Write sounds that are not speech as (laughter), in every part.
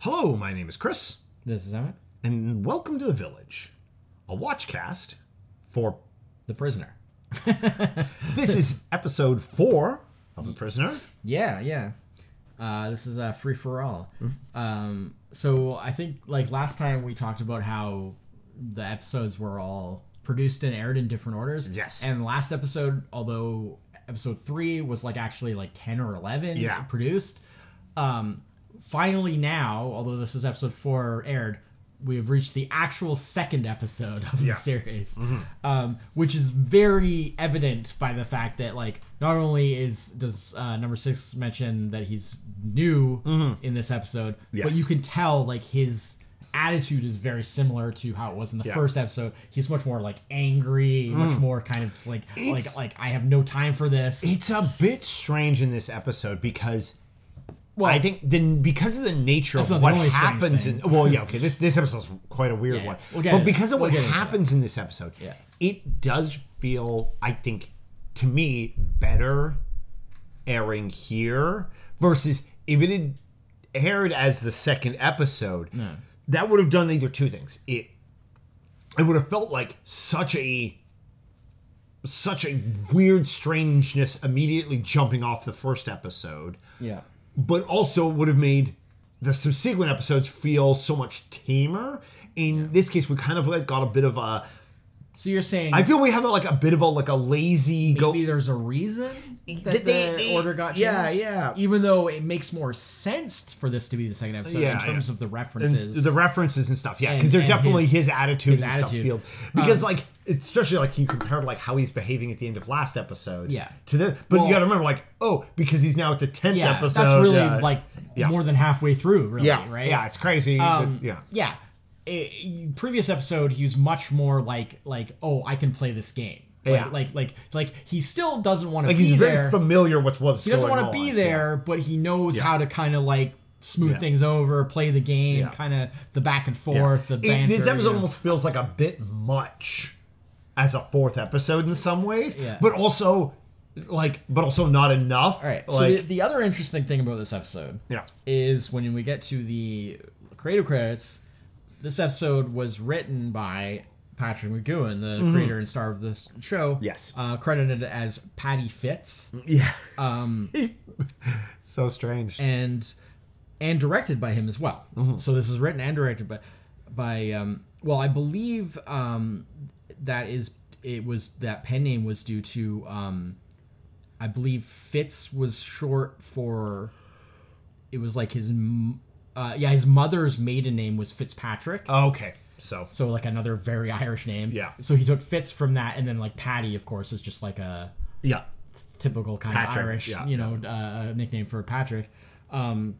Hello, my name is Chris, This is Emmett, and welcome to the Village, a watchcast for. the prisoner. (laughs) This is episode four of The Prisoner. Yeah, yeah. Uh, this is a free for all. Mm-hmm. Um, so I think like last time we talked about how the episodes were all produced and aired in different orders. Yes. And last episode, although episode three was like actually like ten or eleven Yeah. produced, um, finally now, although this is episode four aired, we have reached the actual second episode (laughs) of Yeah. the series, um, which is very evident by the fact that like not only is does uh, number six mention that he's new in this episode, but you can tell like his attitude is very similar to how it was in the Yeah. first episode. He's much more like angry, much more kind of like It's- like like I have no time for this. It's a bit strange in this episode because. Well, I think then because of the nature of what happens in well yeah okay (laughs) this this episode's quite a weird Yeah, one. We'll but because of what We'll into happens in this episode Yeah. it does feel I think to me better airing here versus if it had aired as the second episode that would have done either two things. It it would have felt like such a such a weird strangeness immediately jumping off the first episode yeah. But also would have made the subsequent episodes feel so much tamer. In this case, we kind of like got a bit of a. So you're saying I feel we have like a bit of a like a lazy go. maybe there's a reason that They- the they- order got changed. yeah, yeah. Even though it makes more sense for this to be the second episode Yeah, in terms yeah. of the and references. the references and stuff, yeah, because they're definitely his, his- attitude his and attitude. stuff. Feel because Um, like especially like you compare like how he's behaving at the end of last episode, Yeah. to this. But Well- you got to remember, like, oh, because he's now at the tenth yeah, episode. that's really uh, like more than halfway through, really, yeah, right? Yeah, it's crazy. Um, yeah, yeah. Previous episode, he was much more like like oh, I can play this game. Like, Yeah. like like like he still doesn't want to like be he's there. very familiar with what's he doesn't want to be there, but he knows Yeah. how to kind of like smooth Yeah. things over, play the game, Yeah. kind of the back and Yeah. forth, the It- banter. this episode you know. almost feels like a bit much as a fourth episode in some ways, Yeah. but also like, but also not enough. All right. so like, the, the other interesting thing about this episode yeah, is when we get to the creative credits, this episode was written by Patrick McGoohan, the creator and star of this show. Mm-hmm. Yes. Uh, credited as Paddy Fitz. (laughs) yeah, Um, (laughs) so strange. and and directed by him as well. Mm-hmm. So this is written and directed by by um, well, I believe um, that is it was that pen name was due to um, I believe Fitz was short for it was like his m- uh, yeah his mother's maiden name was Fitzpatrick. okay, so so like another very Irish name. Yeah. So he took Fitz from that, and then like Paddy, of course, is just like a yeah, typical kind Patrick, of Irish, yeah, you know, uh, nickname for Patrick. Um,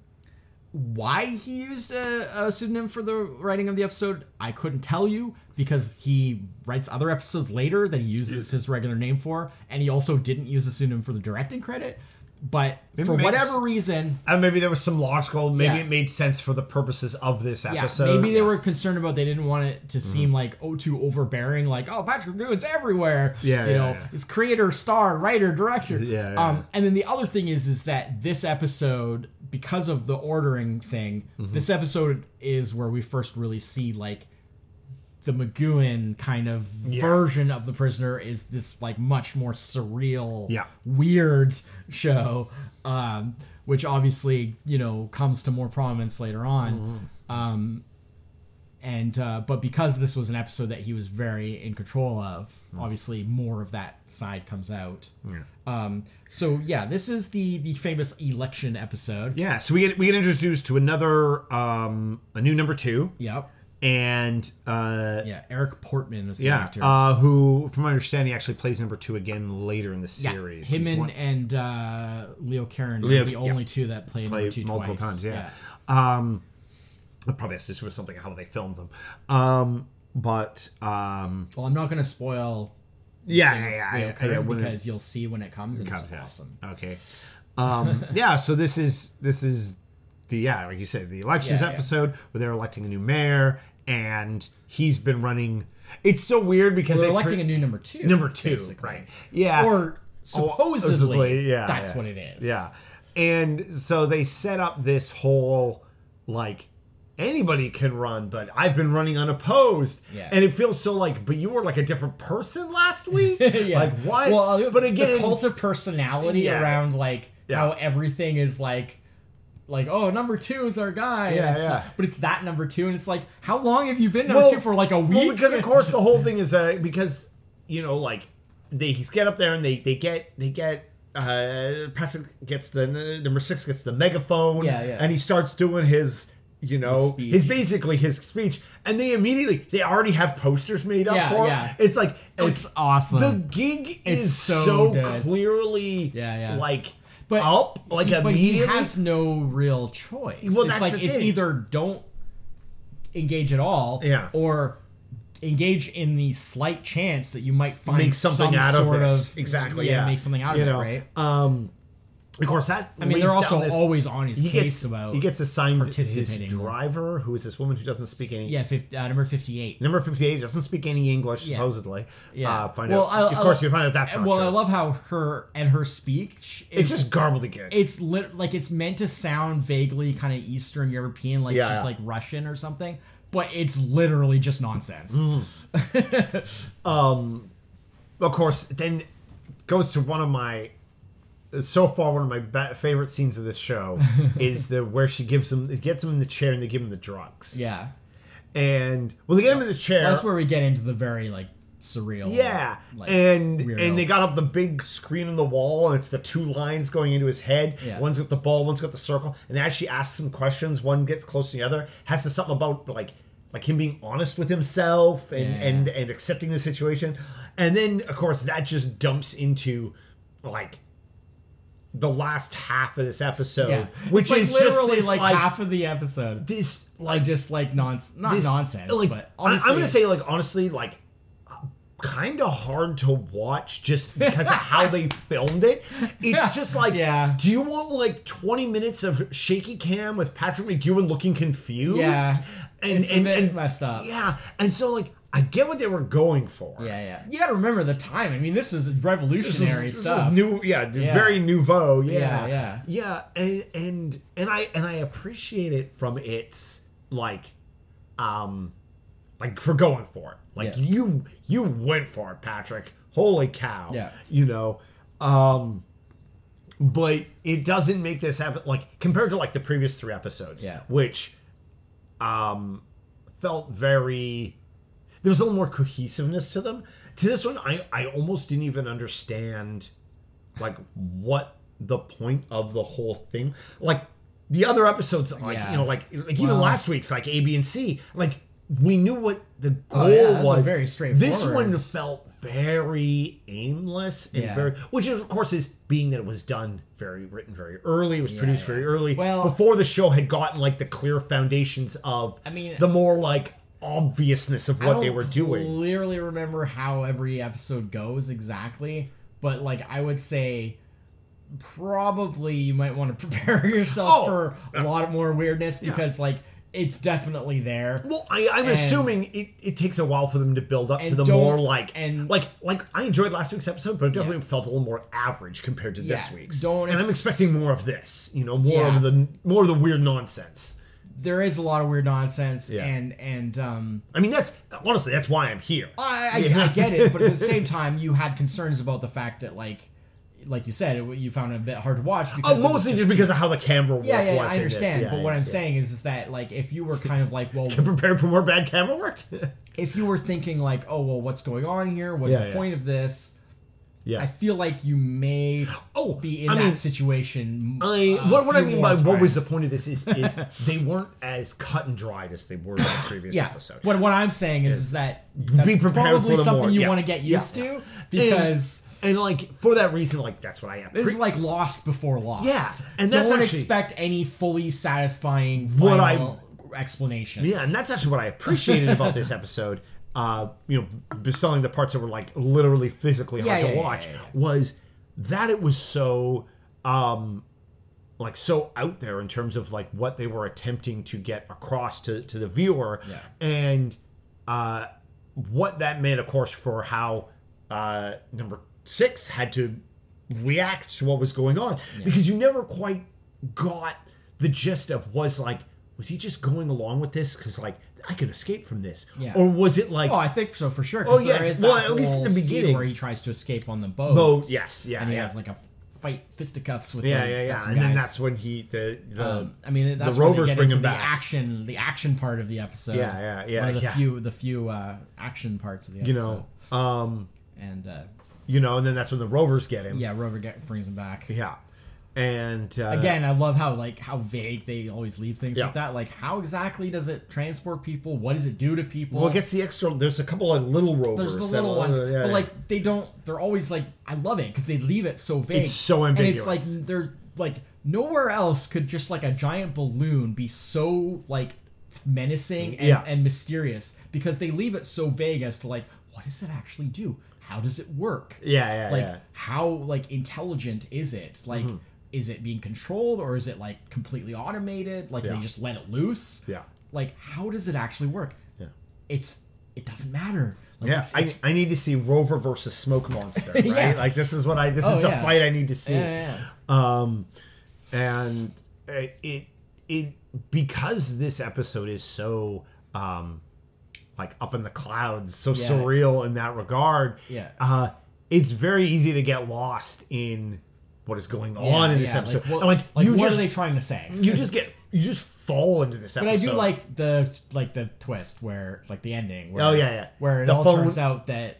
why he used a, a pseudonym for the writing of the episode, I couldn't tell you because he writes other episodes later that he uses his regular name for, and he also didn't use a pseudonym for the directing credit. But for makes- whatever reason, and maybe there was some logical. Maybe Yeah. it made sense for the purposes of this yeah, episode. maybe they Yeah. Mm-hmm. were concerned about they didn't want it to seem like oh too overbearing, like oh Patrick Good's everywhere. Yeah, you yeah, know, yeah. is creator, star, writer, director. Yeah, yeah, um, and then the other thing is is that this episode, because of the ordering thing, Mm-hmm. this episode is where we first really see like the McGoohan kind of version of the prisoner is this like much more surreal, Yeah. weird show, um, which obviously you know comes to more prominence later on. Mm-hmm. Um, and uh, but because this was an episode that he was very in control of, obviously more of that side comes out. Um, so yeah, this is the the famous election episode. Yeah, so we get we get introduced to another um a new number two, Yep. And uh Yeah, Eric Portman is the yeah, actor. uh who from my understanding actually plays number two again later in the yeah, series. him He's and, one- and uh, Leo McKern Leo- are the yeah. only two that play, number two multiple twice. times. Yeah. Um, it probably has to do with something how they filmed them. Um, but um, Well, I'm not going to spoil yeah, Leo- yeah, yeah, Leo yeah, McKern yeah, when it because you'll see when it comes and comes, it's yeah. awesome. Okay. Um, (laughs) yeah. So this is this is the yeah, like you said, the elections Yeah, yeah. episode where they're electing a new mayor, and he's been running. It's so weird because They're they electing cre- a new number two. number two, basically. right? Yeah. Or oh, supposedly, supposedly, yeah, that's yeah. what it is. Yeah. And so they set up this whole like anybody can run, but I've been running unopposed. Yeah. And it feels so like, but you were like a different person last (laughs) week. yeah. Like why? Well, but again, the cult of personality Yeah. around like Yeah. how everything is like. Like oh number two is our guy Yeah, yeah. just- but it's that number two and it's like how long have you been number Well- two for like a week Well, because of course the whole thing is uh, because you know like they he's get up there and they they get they get uh Patrick gets the number six gets the megaphone Yeah, yeah. and he starts doing his you know speech. his basically his speech and they immediately they already have posters made up Yeah, for him. yeah. it's like It's awesome. the gig It's is so so, clearly Yeah, yeah. like but up like he, but he immediately has no real choice. Well, it's that's like the it's thing. either don't engage at all, Yeah. or engage in the slight chance that you might find make something some out of sort this of exactly yeah, make something out of it, right? um of course that I mean, they're also this- always on his he case gets about he gets assigned his participating more. driver, who is this woman who doesn't speak any. yeah, 50, uh, number fifty-eight. Number fifty-eight doesn't speak any English Yeah. supposedly. Yeah, Uh, find Well, out. I- of I- course, you find out that's not well, true. I love how her and her speech. it's is- just gobbledygook. it's lit, like it's meant to sound vaguely kind of Eastern European, like Yeah, just yeah. like Russian or something, but it's literally just nonsense. Mm. (laughs) um, of course, then goes to one of my. So far, one of my ba- favorite scenes of this show (laughs) is the where she gives him, gets him in the chair, and they give him the drugs. Yeah, and well, they get him in the chair. that's where we get into the very like surreal. Yeah, like, and weirdo. and they got up the big screen on the wall, and it's the two lines going into his head. Yeah. One's got the ball, one's got the circle. And as she asks him questions, one gets close to the other. Has to something about like like him being honest with himself and Yeah. and and accepting the situation. And then of course that just dumps into like the last half of this episode, yeah, which like, is literally just this, like, like, half of the episode. this Like just like nonsense, not this- nonsense, like but I- honestly, I'm gonna say like honestly like kind of hard to watch just because of how they (laughs) filmed it. It's just like Yeah. do you want like 20 minutes of shaky cam with Patrick McGoohan looking confused? Yeah. And It's and, and messed up. Yeah. And so like I get what they were going for. Yeah, yeah. You got to remember the time. I mean, this is This is, revolutionary this is new, yeah, Yeah. very nouveau, yeah, Yeah, yeah. yeah, and and and I and I appreciate it from its like, um, like for going for it. Like Yeah. you you went for it, Patrick. Holy cow! Yeah. you know, um, but it doesn't make this happen like compared to like the previous three episodes, Yeah. which, um, felt very there was a little more cohesiveness to them. To this one, I I almost didn't even understand like what the point of the whole thing. Like the other episodes, like Yeah. you know, like like even Well- last week's, like A, B, and C, like we knew what the oh, goal Oh, yeah, was. very This one felt very aimless and Yeah. very, which is, of course is being that it was done very written very early, it was produced very early, Well- before the show had gotten like the clear foundations of I mean- the more like obviousness of what they were doing. I Clearly remember how every episode goes exactly, but like I would say, probably you might want to (laughs) prepare yourself Oh, for a lot more weirdness because like it's definitely there. Well, I, I'm And- assuming it, it takes a while for them to build up to the more like and- like like I enjoyed last week's episode, but it definitely felt a little more average compared to this week's. don't and I'm expecting more of this, you know, more Yeah. of the more of the weird nonsense. There is a lot of weird nonsense, Yeah. and and um, I mean, that's honestly that's why I'm here. I, I, Yeah. I get it, but at the same (laughs) time, you had concerns about the fact that like. Like you said, it, you found it a bit hard to watch because Uh, mostly just just because of how the camera work Yeah, yeah, was. I understand. Yeah, but what I'm yeah. saying is, is that like if you were kind of like, well, (laughs) Get prepared for more bad camera work. if you were thinking like, oh, well, what's going on here? What's Yeah, the yeah. point of this? Yeah. I feel like you may Oh, be in I that mean, situation. I uh, what, what I mean by what was the point of this is is (laughs) they weren't as cut and dried as they were in the previous Yeah. episode. What what I'm saying is, is that that's Be prepared probably for something more- you yeah. want to get used to because. and like for that reason, like that's what I am. This is like Lost before Lost. Yeah, and that's don't actually- expect any fully satisfying What final explanation. Yeah, and that's actually what I appreciated about this episode. Uh, you know, selling the parts that were like literally physically hard Yeah, to yeah, watch yeah, was that it was so um like so out there in terms of like what they were attempting to get across to to the viewer and uh what that meant of course for how uh number 6 had to react to what was going on. Because you never quite got the gist of was like was he just going along with this? Because like I can escape from this, Yeah. or was it like Oh, I think so for sure. Oh, yeah, well, at least in the beginning. where he tries to escape on the boat. boat? Yes, yeah, and he yeah. has like a fight fisticuffs with yeah, the, yeah, yeah, and then that's when he the the Um, I mean, that's the Rovers bring him the back. action, the action part of the episode. Yeah, yeah, yeah, One of the yeah. few, the few uh, action parts of the episode. you know um and uh, you know, and then that's when the Rovers get him. yeah, Rover get, brings him back. yeah, and uh, Again, I love how like how vague they always leave things Yeah. with that. Like, how exactly does it transport people? What does it do to people? well, it gets the extra. There's a couple of little Rovers. There's the little ones, uh, yeah, but like they don't. They're always like I love it because they leave it so vague. It's so ambiguous. And it's like they're like nowhere else could just like a giant balloon be so like menacing and, Yeah. and mysterious because they leave it so vague as to like what does it actually do? How does it work? yeah, yeah, yeah. like yeah. how like intelligent is it? Like Mm-hmm. Is it being controlled or is it like completely automated? Like Yeah. they just let it loose? Yeah. Like how does it actually work? Yeah. It's it doesn't matter. Like, Yeah, it's- it's I, I need to see Rover versus Smoke Monster, (laughs) right? Yeah. Like this is what I this Oh, is the yeah. fight I need to see. Yeah. Um, and it, it it because this episode is so um like up in the clouds, so surreal in that regard. Yeah. uh, it's very easy to get lost in what is going on in this yeah, episode. Like, what, like, like, you what just are they trying to say? you just get you just fall into this but. I do like the like the twist where like the ending. Where, Oh, yeah, yeah. Where it The all phone- turns out that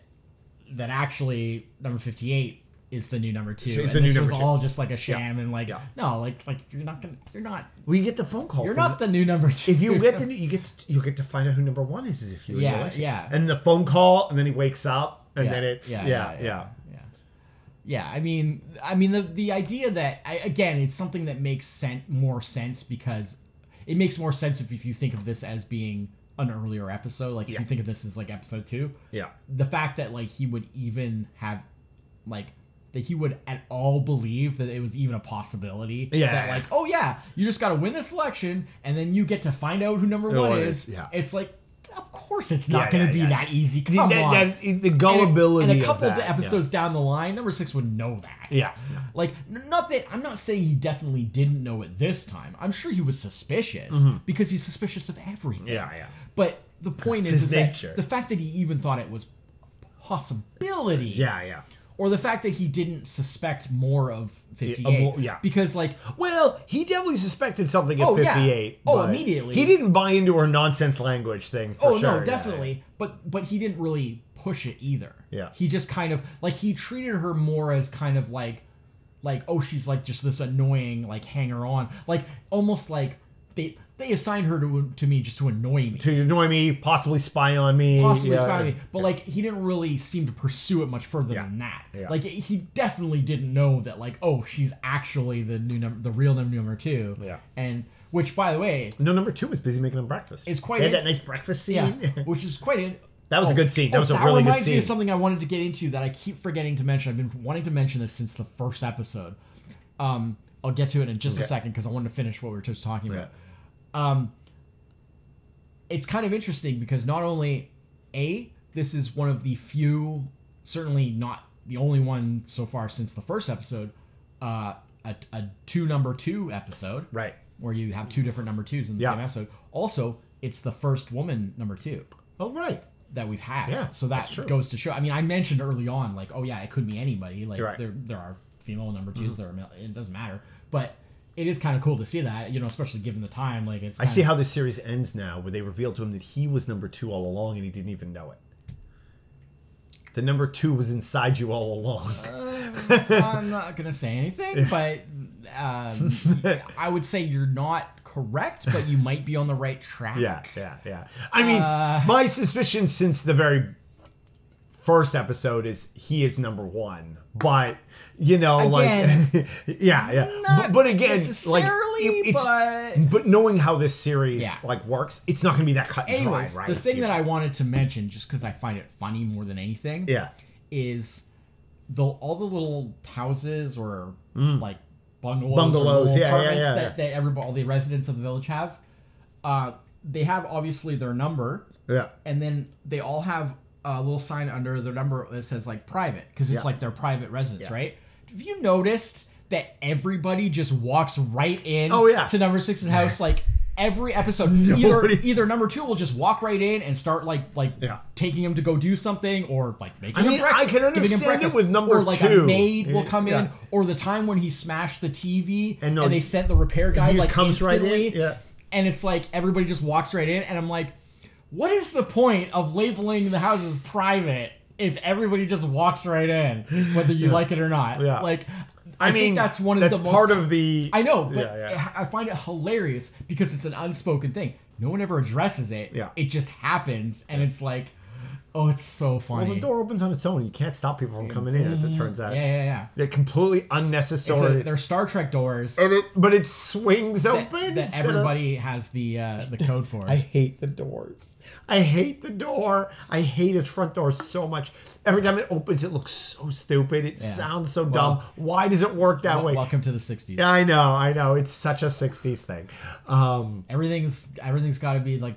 that actually number fifty eight is the new number two. It's and the this was all just like a sham and like Yeah. no, like like you're not gonna you're not we get the phone call. you're not the new number two. if you get the (laughs) new, you get to, you get to find out who number one is, is if you Yeah, yeah. and the phone call and then he wakes up and Yeah, then it's yeah yeah, yeah, I mean, I mean the the idea that I, again, it's something that makes sen- more sense because it makes more sense if, if you think of this as being an earlier episode. Like if Yeah. you think of this as like episode two, yeah the fact that like he would even have like that he would at all believe that it was even a possibility. Yeah. That like, oh yeah, you just got to win this election, and then you get to find out who number one is, yeah. It's like, of course, it's not Yeah, going yeah, to be yeah. that easy. The, Come that- on. that- the gullibility and a couple of that, episodes down the line, number six would know that. Yeah. Like, n- not that I'm not saying he definitely didn't know it this time. I'm sure he was suspicious because he's suspicious of everything. Mm-hmm. Yeah, yeah. But the point is, is that the fact that he even thought it was possibility. yeah yeah Or the fact that he didn't suspect more of 58. Yeah, well, yeah. Because, like, well he definitely suspected something at Oh, yeah. 58 Oh, immediately. he didn't buy into her nonsense language thing for oh sure, no yeah, definitely but but he didn't really push it either Yeah. he just kind of like he treated her more as kind of like like oh she's like just this annoying like hanger on like almost like they they assigned her to to me just to annoy me to annoy me possibly spy on me possibly yeah, spy on me but like he didn't really seem to pursue it much further Yeah. than that Yeah. like he definitely didn't know that like oh she's actually the new number the real number number two Yeah. and which by the way no number two was busy making him breakfast It's quite they had in- that nice breakfast scene Yeah, (laughs) which is quite in. That was a good scene. That was a really good reminds me of scene. something I wanted to get into that I keep forgetting to mention. I've been wanting to mention this since the first episode. Um, I'll get to it in just a second because I wanted to finish what we were just talking Yeah. about. Um, it's kind of interesting because not only a this is one of the few, certainly not the only one so far since the first episode, uh, a, a two number two episode right where you have two different number twos in the Yeah. same episode. Also, it's the first woman number two oh right that we've had. Yeah, so that goes to show. I mean, I mentioned early on, like, oh yeah, it could be anybody. Like, right. Mm-hmm. there there are female number 2s there are male. It doesn't matter, but it is kind of cool to see that. You know, especially given the time. Like, it's. I see how this series ends now, where they reveal to him that he was number two all along, and he didn't even know it. The number two was inside you all along. (laughs) I'm not gonna say anything, but um, I would say you're not correct, but you might be on the right track. yeah, yeah, yeah. I mean, Uh, my suspicion since the very first episode is he is number one, but you know, Again, like, (laughs) yeah, yeah. But, but again, like, it- it's, but but knowing how this series Yeah. like works, it's not going to be that cut and anyways, dry, right? the thing Yeah. that I wanted to mention, just because I find it funny more than anything, yeah, is the all the little houses or like bungalows, Mm. Bungalows, or little yeah, yeah, apartments yeah, that, that everybody, all the residents of the village have. Uh, they have obviously their number, yeah, and then they all have a little sign under their number that says like private because it's Yeah. like their private residence, Yeah. right? Have you noticed that everybody just walks right in? Oh, yeah. to number six's house (laughs) like every episode, Nobody- either either number two will just walk right in and start like like Yeah. taking him to go do something, or like making I mean, him breakfast. I can understand it with number or like two. a maid will come in, or the time when he smashed the TV And and, no, they sent the repair guy he like comes right in, yeah. and it's like everybody just walks right in, and I'm like, what is the point of labeling the houses private if everybody just walks right in, whether you like it or not? Yeah. Like, I, I, mean, think that's one of that's the most part of the. I know, but Yeah, yeah. I find it hilarious because it's an unspoken thing. No one ever addresses it. Yeah. It just happens, and it's like, oh, it's so funny. Well, the door opens on its own. You can't stop people from coming in, as it turns out. Yeah, yeah, yeah. They're completely unnecessary. a, they're Star Trek doors and it, but it swings that, open. that instead of- everybody has the uh, the (laughs) code for. It. I hate the doors. I hate the door. I hate his front door so much. Every time it opens, it looks so stupid. It sounds so dumb. Well- Why does it work that Wel- way? Welcome to the '60s. Yeah, I know, I know. It's such a '60s thing. Um, Everything's everything's got to be like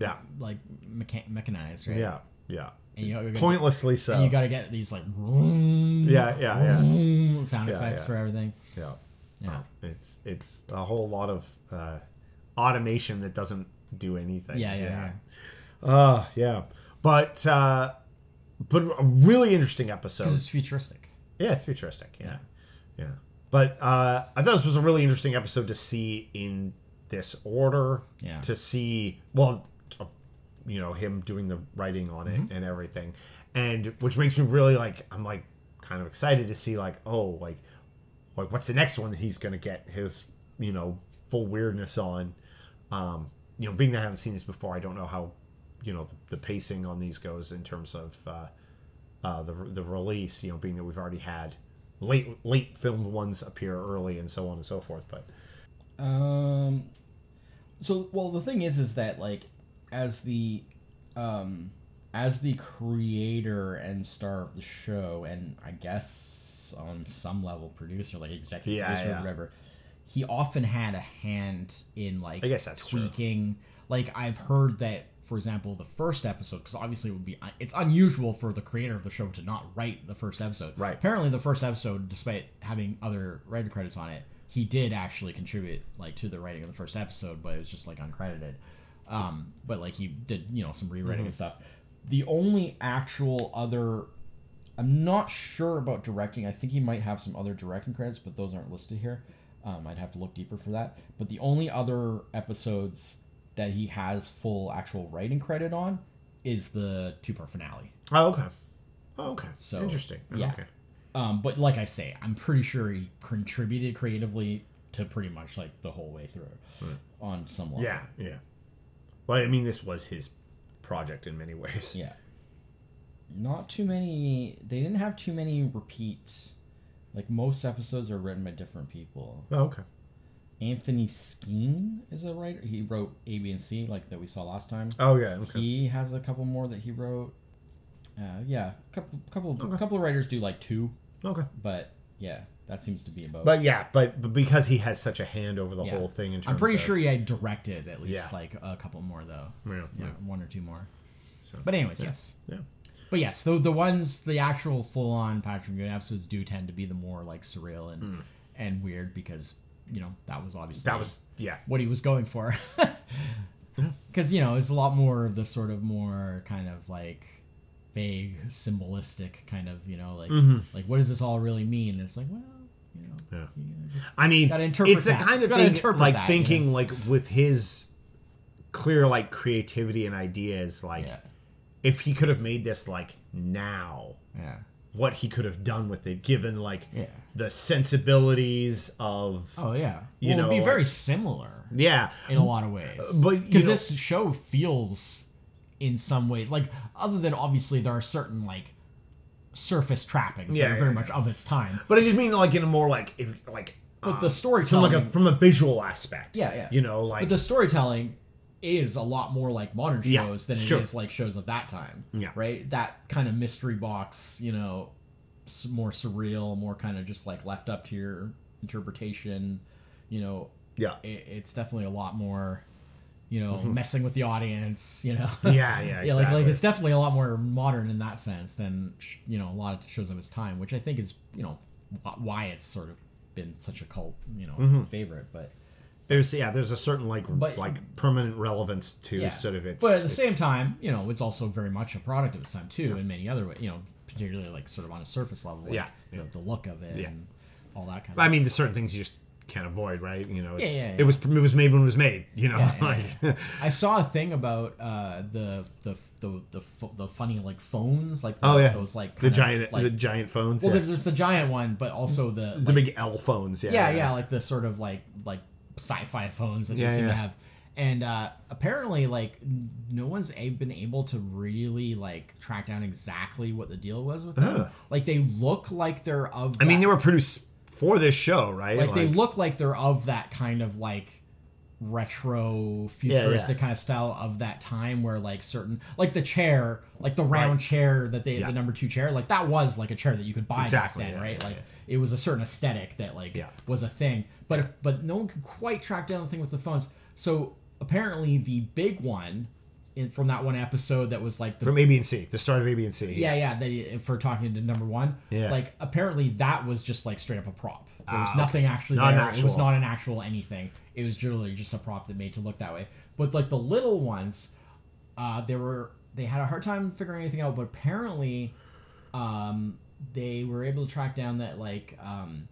yeah, like mecha- mechanized, right? yeah, yeah. And you, you Pointlessly so. You got to get these like vroom, yeah, yeah, yeah, sound Yeah, effects yeah. for everything. yeah. Yeah. It's it's a whole lot of uh, automation that doesn't do anything. Yeah, yeah, yeah. Uh, yeah. But uh, but a really interesting episode. Because it's futuristic. Yeah, it's futuristic. Yeah, yeah. But uh, I thought this was a really interesting episode to see in this order. Yeah. To see, well, you know, him doing the writing on it and everything, and which makes me really like. I'm like kind of excited to see like, oh, like, like what's the next one that he's gonna get his, you know, full weirdness on. Um, you know, being that I haven't seen this before, I don't know how, you know, the, the pacing on these goes in terms of. Uh, uh, the the release, you know, being that we've already had late late filmed ones appear early and so on and so forth. But Um. So well, the thing is, is that like, as the, um, as the creator and star of the show, and I guess on some level producer, like executive Yeah, producer yeah. or whatever, he often had a hand in like I guess that's true. tweaking. Like I've heard that, for example, the first episode, because obviously it would be it's unusual for the creator of the show to not write the first episode. Right. Apparently, the first episode, despite having other writer credits on it, he did actually contribute like to the writing of the first episode, but it was just like uncredited. Um, but like he did, you know, some rewriting and stuff. The only actual other, I'm not sure about directing. I think he might have some other directing credits, but those aren't listed here. Um, I'd have to look deeper for that. But the only other episodes that he has full actual writing credit on is the two part finale. oh, okay, oh, okay, So, interesting. yeah. Okay, Um, but like I say, I'm pretty sure he contributed creatively to pretty much like the whole way through on some level. yeah, yeah. Well, I mean, this was his project in many ways. Yeah. Not too many. They didn't have too many repeats. Like most episodes are written by different people. Oh, okay. Anthony Skene is a writer. He wrote A, B, and C, like that we saw last time. Oh, yeah. Okay. He has a couple more that he wrote. Uh, yeah, couple, couple, a couple of writers do like two, okay. but yeah, that seems to be about. But yeah, but, but because he has such a hand over the Yeah. whole thing, in terms I'm pretty of, sure he had directed at least Yeah. like a couple more though. Yeah, Yeah, yeah. one or two more. So, But anyways, yes. yeah. But yes, the the ones the actual full on Patrick Good episodes do tend to be the more like surreal and and weird because you know that was obviously Hmm. That was yeah. what he was going for. (laughs) Because you know it's a lot more of the sort of more kind of like vague, symbolistic kind of you know like like what does this all really mean? And it's like well you know. Yeah. you know, I mean, it's the that. kind of thing like that, you thinking like with his clear like creativity and ideas, like yeah if he could have made this like now, yeah what he could have done with it, given like Yeah. the sensibilities of oh yeah You well, it'd be know, very similar yeah, in a lot of ways. Uh, but, because this show feels, in some ways, like other than obviously there are certain like surface trappings Yeah, that are very yeah, much of its time. but I just mean like in a more like if like But uh, the from like a from a visual aspect, Yeah, yeah. you know, like But the storytelling is a lot more like modern Yeah, shows than it is sure. like shows of that time. Yeah. Right. That kind of mystery box, you know, more surreal, more kind of just like left up to your interpretation. You know, yeah, it, it's definitely a lot more. You know, messing with the audience. You know. Mm-hmm. yeah, yeah, (laughs) yeah, like like it's definitely a lot more modern in that sense than sh- you know a lot of shows of its time, which I think is you know wh- why it's sort of been such a cult you know Mm-hmm. favorite. But There's yeah, there's a certain like But- like permanent relevance to Yeah. sort of its. but at the same time, you know, it's also very much a product of its time too, in many other ways. You know, particularly like sort of on a surface level, like, Yeah, you know, the look of it Yeah. and all that kind of. I mean, there's certain things you just can't avoid, right? You know, it's, Yeah, yeah, yeah. it was it was made when it was made. You know, Yeah, like I saw a thing about uh, the the the the the funny like phones, like the, oh yeah, those like the kind of, giant like, the giant phones. well, there's the giant one, but also the the like, big L phones. Yeah, yeah, yeah, like the sort of like like sci-fi phones that they seem to have. And uh, apparently, like no one's been able to really like track down exactly what the deal was with them. Like they look like they're of. I mean, they were produced for this show, right? like, they look like they're of that kind of like retro futuristic yeah. kind of style of that time where like certain like the chair like the round Right. chair that they Yeah. the number two chair like that was like a chair that you could buy Exactly, back then yeah, right yeah, like it was a certain aesthetic that like Yeah. was a thing but but no one could quite track down the thing with the phones so apparently the big one in, from that one episode that was like the from A, B, and C. The start of A, B, and C. yeah, yeah. That for talking to number one, Yeah. like apparently that was just like straight up a prop. There was Ah, okay. nothing actually Not there. It was not an actual anything. It was literally just a prop that made to look that way. But like the little ones, uh, they were they had a hard time figuring anything out. But apparently, um, they were able to track down that like um,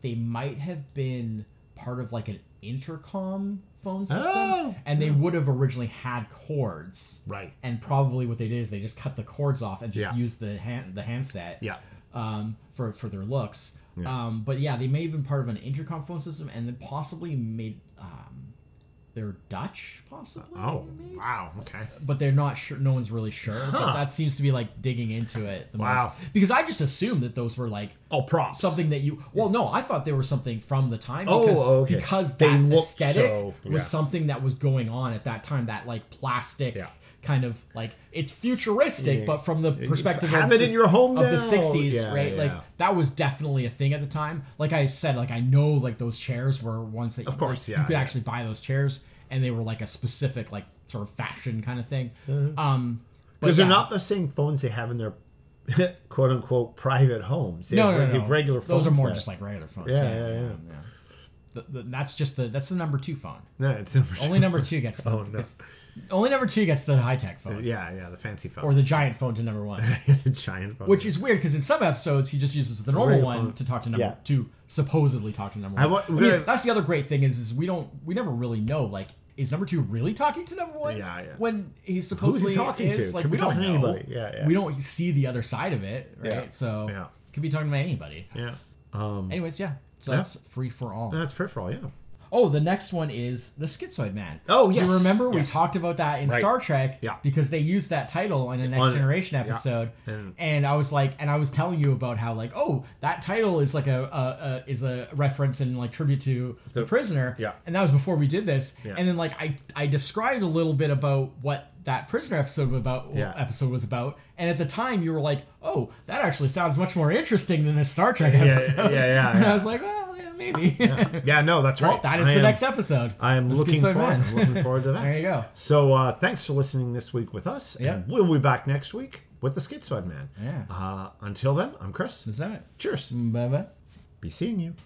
they might have been part of like an intercom phone system, Oh, and they would have originally had cords Right. and probably what they did is they just cut the cords off and just Yeah. used the hand the handset Yeah. um, for for their looks. Yeah. Um, but yeah, they may have been part of an intercom phone system and then possibly made um, they're Dutch possibly. Oh, maybe? wow. Okay. But they're not sure. No one's really sure. But that seems to be like digging into it the Wow. most because I just assumed that those were like Oh, props. something that you. Well, no, I thought they were something from the time Oh, because okay. because They that aesthetic so- was something that was going on at that time. That like plastic. Yeah. Kind of like it's futuristic, Yeah. but from the perspective of it the, in your home of the '60s, Yeah, right? yeah. Like that was definitely a thing at the time. Like I said, like I know like those chairs were ones that Of course, like, yeah, you could actually buy those chairs, and they were like a specific like sort of fashion kind of thing. Um, Mm-hmm. Because they're not the same phones they have in their (laughs) quote unquote private homes. They no, have no, reg- no. regular phones. Those are more there. just like regular phones. Yeah, yeah. yeah. The, the, that's just the that's the number two phone. No, it's Only number two gets (laughs) the Oh, no. gets- only number two gets the high tech phone Yeah, yeah, the fancy phone or the giant phone to number one, (laughs) the giant phone. which is weird because in some episodes he just uses the normal one phone. to talk to number Yeah. to supposedly talk to number I one. I we're mean, that's the other great thing is is we don't we never really know like is number two really talking to number one? Yeah, yeah. When he's supposedly talking is, to? Like Could we be don't talking to know. anybody. Yeah, yeah. We don't see the other side of it, right? Yeah. So Yeah. could be talking to anybody. yeah. Um, Anyways, yeah. So Yeah. that's free for all. that's free for all. Yeah. Oh, the next one is the Schizoid Man. Oh, yes, you remember we talked about that in Right. Star Trek? Yeah. Because they used that title in a Next On- Generation yeah. episode, And- and I was like, and I was telling you about how like, oh, that title is like a, a, a is a reference and like tribute to the, The- prisoner. yeah. And that was before we did this. Yeah. And then like I I described a little bit about what that prisoner episode was about Yeah. episode was about, and at the time you were like, oh, that actually sounds much more interesting than this Star Trek (laughs) Yeah, episode. yeah, yeah, (laughs) and yeah. I was like, well, yeah, maybe. (laughs) Yeah. No, that's Well, right. that is I the am- next episode. I am looking forward. I'm looking forward to that. There you go. So uh, thanks for listening this week with us. Yeah. And we'll be back next week with the Schizoid Man. Yeah. Uh, until then, I'm Chris. Is that it? Cheers. Bye bye. Be seeing you.